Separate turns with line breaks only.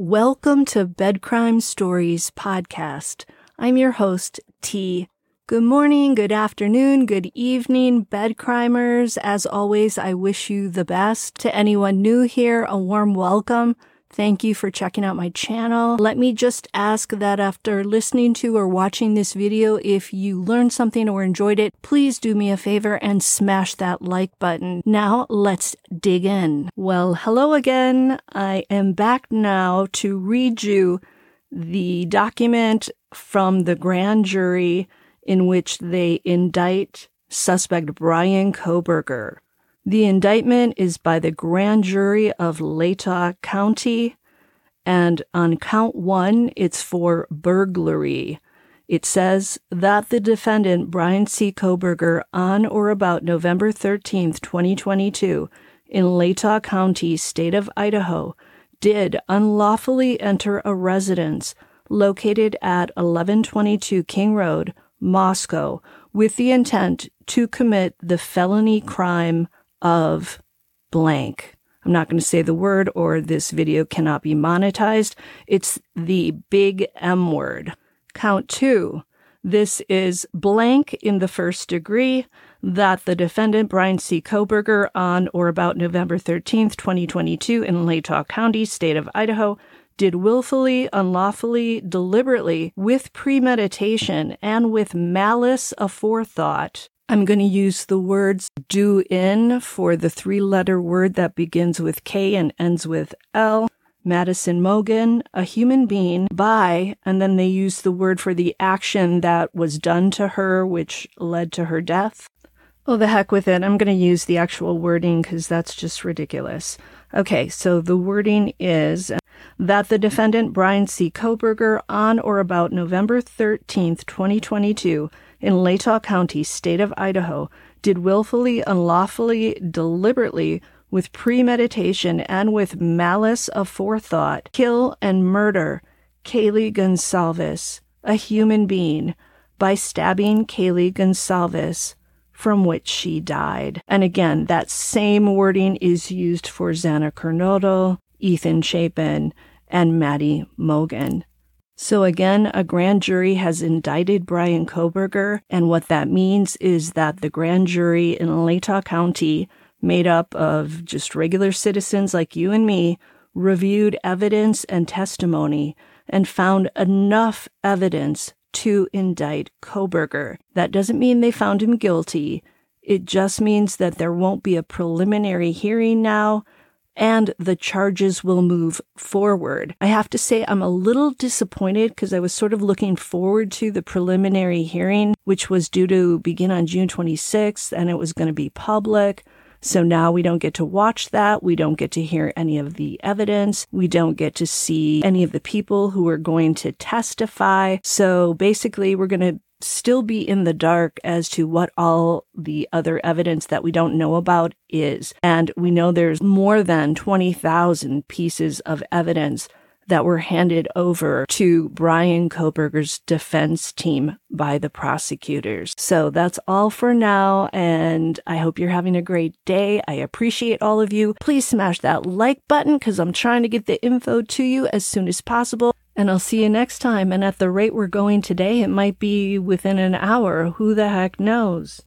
Welcome to Bed Crime Stories podcast. I'm your host, T. Good morning, good afternoon, good evening, bed crimers. As always, I wish you the best. To anyone new here, a warm welcome. Thank you for checking out my channel. Let me just ask that after listening to or watching this video, if you learned something or enjoyed it, please do me a favor and smash that like button. Now let's dig in. Well, hello again. I am back now to read you the document from the grand jury in which they indict suspect Bryan Kohberger. The indictment is by the grand jury of Latah County, and on count one, it's for burglary. It says that the defendant, Bryan C. Kohberger, on or about November 13th, 2022, in Latah County, state of Idaho, did unlawfully enter a residence located at 1122 King Road, Moscow, with the intent to commit the felony crime of blank. I'm not going to say the word or this video cannot be monetized. It's the big M word. Count two. This is blank in the first degree that the defendant, Bryan C. Kohberger, on or about November 13th, 2022, in Latah County, state of Idaho, did willfully, unlawfully, deliberately, with premeditation, and with malice aforethought I'm going to use the words do in for the three letter word that begins with K and ends with L. Madison Mogen, a human being, by, and then they use the word for the action that was done to her, which led to her death. Oh, the heck with it. I'm going to use the actual wording because that's just ridiculous. Okay, so the wording is that the defendant, Bryan C. Kohberger on or about November 13th, 2022, in Latah County, state of Idaho, did willfully, unlawfully, deliberately, with premeditation, and with malice aforethought, kill and murder Kaylee Goncalves, a human being, by stabbing Kaylee Goncalves, from which she died. And again, that same wording is used for Xana Kernodle, Ethan Chapin, and Maddie Mogen. So again, a grand jury has indicted Bryan Kohberger, and what that means is that the grand jury in Latah County, made up of just regular citizens like you and me, reviewed evidence and testimony and found enough evidence to indict Kohberger. That doesn't mean they found him guilty. It just means that there won't be a preliminary hearing now and the charges will move forward. I have to say, I'm a little disappointed because I was sort of looking forward to the preliminary hearing, which was due to begin on June 26th, and it was going to be public. So now we don't get to watch that. We don't get to hear any of the evidence. We don't get to see any of the people who are going to testify. So basically, we're going to still be in the dark as to what all the other evidence that we don't know about is. And we know there's more than 20,000 pieces of evidence that were handed over to Bryan Kohberger's defense team by the prosecutors. So that's all for now, and I hope you're having a great day. I appreciate all of you. Please smash that like button because I'm trying to get the info to you as soon as possible. And I'll see you next time. And at the rate we're going today, it might be within an hour. Who the heck knows?